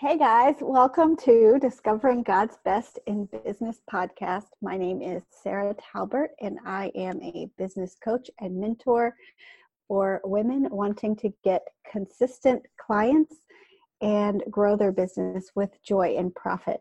Hey guys, welcome to Discovering God's Best in Business podcast. My name is Sarah Talbert, and I am a business coach and mentor for women wanting to get consistent clients and grow their business with joy and profit.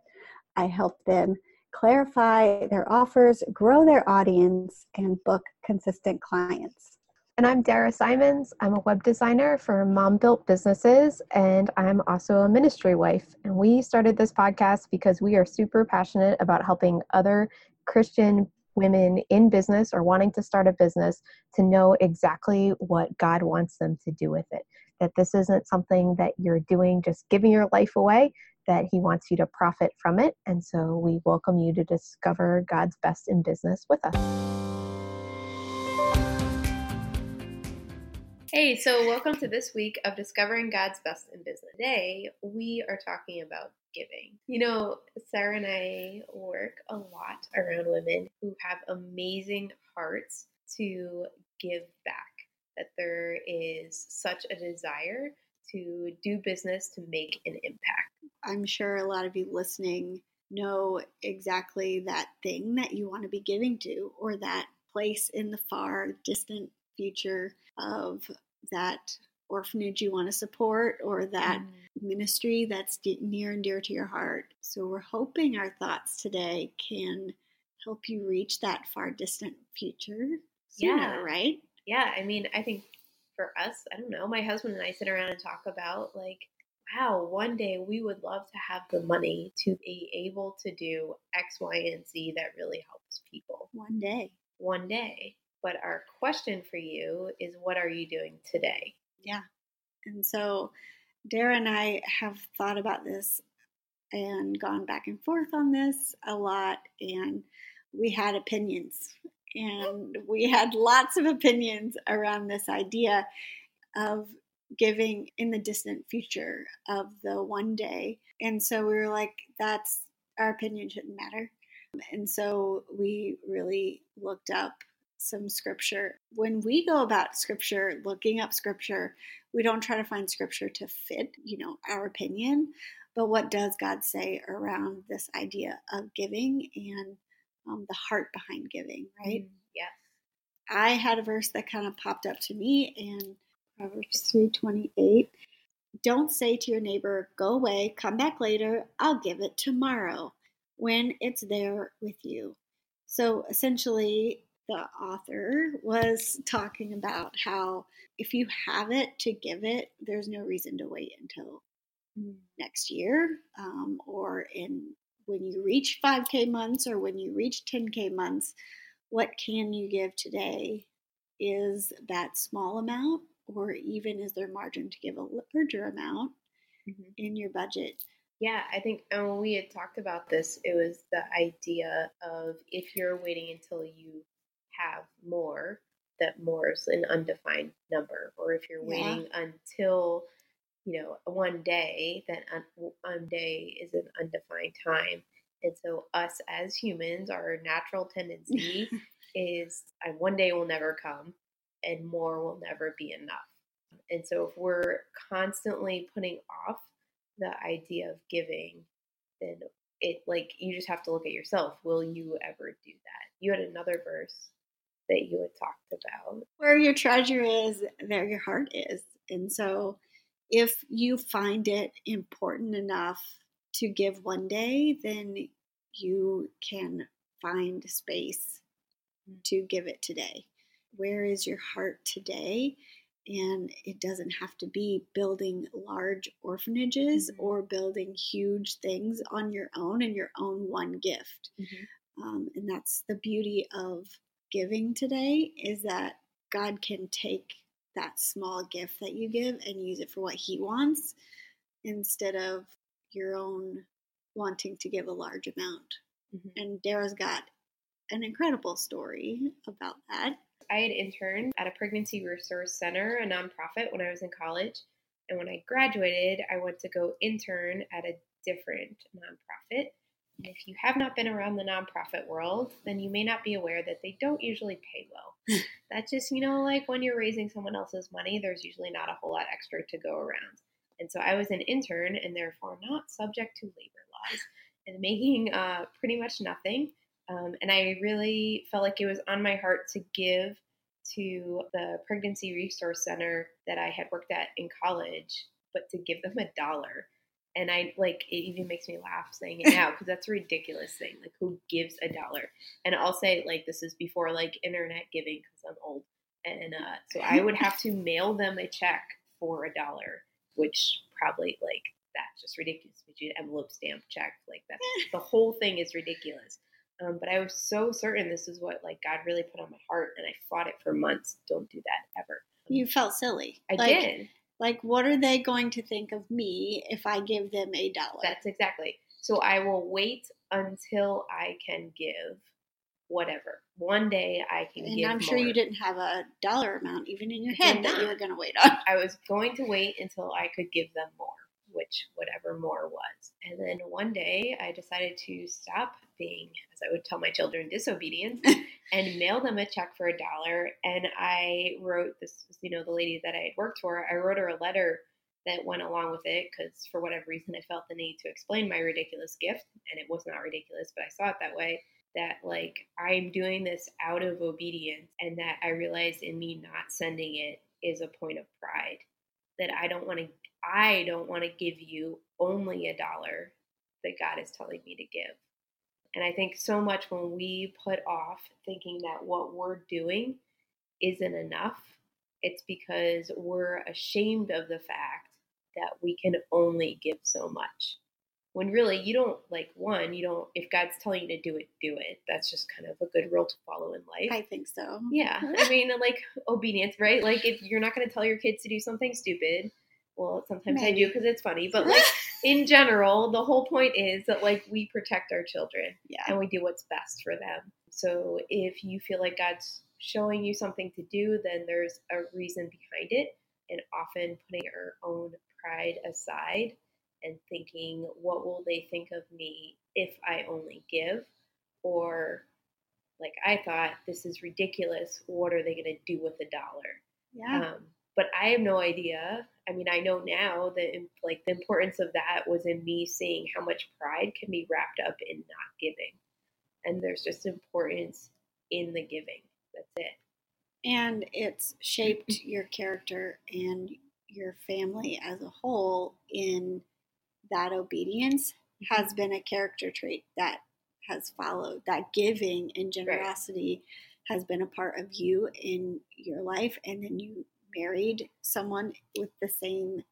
I help them clarify their offers, grow their audience, and book consistent clients. And I'm Dara Simons. I'm a web designer for Mom Built Businesses, and I'm also a ministry wife. And we started this podcast because we are super passionate about helping other Christian women in business or wanting to start a business to know exactly what God wants them to do with it. That this isn't something that you're doing just giving your life away, that He wants you to profit from it. And so we welcome you to discover God's best in business with us. Hey, so welcome to this week of Discovering God's Best in Business. Today, we are talking about giving. You know, Sarah and I work a lot around women who have amazing hearts to give back, that there is such a desire to do business to make an impact. I'm sure a lot of you listening know exactly that thing that you want to be giving to or that place in the far distant future of that orphanage you want to support or that mm. ministry that's near and dear to your heart. So we're hoping our thoughts today can help you reach that far distant future sooner, yeah. right? Yeah, I mean, I think for us, I don't know, my husband and I sit around and talk about like wow, one day we would love to have the money to be able to do X, Y, and Z that really helps people. One day. One day. But our question for you is what are you doing today? Yeah. And so Dara and I have thought about this and gone back and forth on this a lot. And we had opinions. And we had lots of opinions around this idea of giving in the distant future of the one day. And so we were like, that's our opinion shouldn't matter. And so we really looked up some scripture. When we go about scripture, looking up scripture, we don't try to find scripture to fit, you know, our opinion, but what does God say around this idea of giving and um, the heart behind giving, right? Mm, yes. I had a verse that kind of popped up to me in Proverbs 3:28. Don't say to your neighbor, "Go away, come back later, I'll give it tomorrow," when it's there with you. So essentially, the author was talking about how if you have it to give it, there's no reason to wait until next year um, or in when you reach 5k months or when you reach 10k months what can you give today? Is that small amount or even is there margin to give a larger amount mm-hmm. in your budget? Yeah, I think and when we had talked about this, it was the idea of if you're waiting until you have more, that more is an undefined number. Or if you're waiting yeah. until, you know, one day, then one day is an undefined time. And so, us as humans, our natural tendency is one day will never come and more will never be enough. And so, if we're constantly putting off the idea of giving, then it like you just have to look at yourself. Will you ever do that? You had another verse that you had talked about. Where your treasure is, there your heart is. And so if you find it important enough to give one day, then you can find space to give it today. Where is your heart today? And it doesn't have to be building large orphanages mm-hmm. or building huge things on your own and your own one gift. Mm-hmm. Um, and that's the beauty of giving today is that God can take that small gift that you give and use it for what He wants instead of your own wanting to give a large amount. Mm-hmm. And Dara's got an incredible story about that. I had interned at a pregnancy resource center, a nonprofit, when I was in college. And when I graduated, I went to go intern at a different nonprofit. If you have not been around the nonprofit world, then you may not be aware that they don't usually pay well. That's just, you know, like when you're raising someone else's money, there's usually not a whole lot extra to go around. And so I was an intern and therefore not subject to labor laws and making uh, pretty much nothing. Um, and I really felt like it was on my heart to give to the pregnancy resource center that I had worked at in college, but to give them a dollar. And I like it even makes me laugh saying it now because that's a ridiculous thing. Like, who gives a dollar? And I'll say, like, this is before like internet giving because I'm old. And uh, so I would have to mail them a check for a dollar, which probably like that's just ridiculous. But you envelope stamp check like that. the whole thing is ridiculous. Um, but I was so certain this is what like God really put on my heart, and I fought it for months. Don't do that ever. You felt silly. I like, did. Like, what are they going to think of me if I give them a dollar? That's exactly. So I will wait until I can give whatever. One day I can give. and. I'm sure more. you didn't have a dollar amount even in your head that you were going to wait on. I was going to wait until I could give them more, which whatever more was. And then one day I decided to stop being, as I would tell my children, disobedient and mail them a check for a dollar. And I wrote this, was, you know, the lady that I had worked for, I wrote her a letter that went along with it because for whatever reason I felt the need to explain my ridiculous gift. And it was not ridiculous, but I saw it that way that like I'm doing this out of obedience and that I realize in me not sending it is a point of pride that I don't want to I don't want to give you only a dollar that God is telling me to give. And I think so much when we put off thinking that what we're doing isn't enough, it's because we're ashamed of the fact that we can only give so much when really you don't like one you don't if god's telling you to do it do it. That's just kind of a good rule to follow in life. I think so. yeah. I mean like obedience right? Like if you're not going to tell your kids to do something stupid well sometimes i do because it's funny but like in general the whole point is that like we protect our children Yeah. and we do what's best for them. So if you feel like god's showing you something to do then there's a reason behind it and often putting our own pride aside and thinking, what will they think of me if I only give? Or, like I thought, this is ridiculous. What are they going to do with a dollar? Yeah. Um, but I have no idea. I mean, I know now that like the importance of that was in me seeing how much pride can be wrapped up in not giving, and there's just importance in the giving. That's it. and it's shaped your character and your family as a whole in that obedience mm-hmm. has been a character trait that has followed that giving and generosity has been a part of you in your life and then you married someone with the same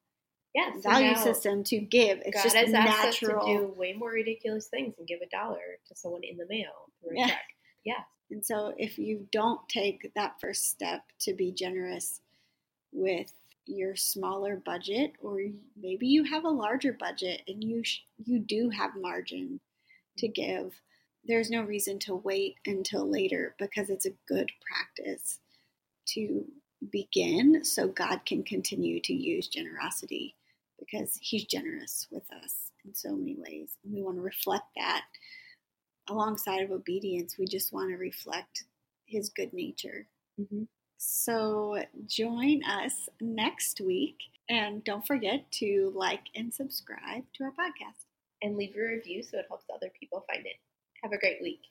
Yeah. so value system to give it's God just has asked us natural to do way more ridiculous things and give a dollar to someone in the mail through a Yeah. check. Yeah. And so, if you don't take that first step to be generous with your smaller budget, or maybe you have a larger budget and you sh- you do have margin to give, there's no reason to wait until later because it's a good practice to begin so God can continue to use generosity because He's generous with us in so many ways. And we want to reflect that alongside of obedience, we just want to reflect his good nature. Mm-hmm. So join us next week and don't forget to like and subscribe to our podcast. And leave a review so it helps other people find it. Have a great week.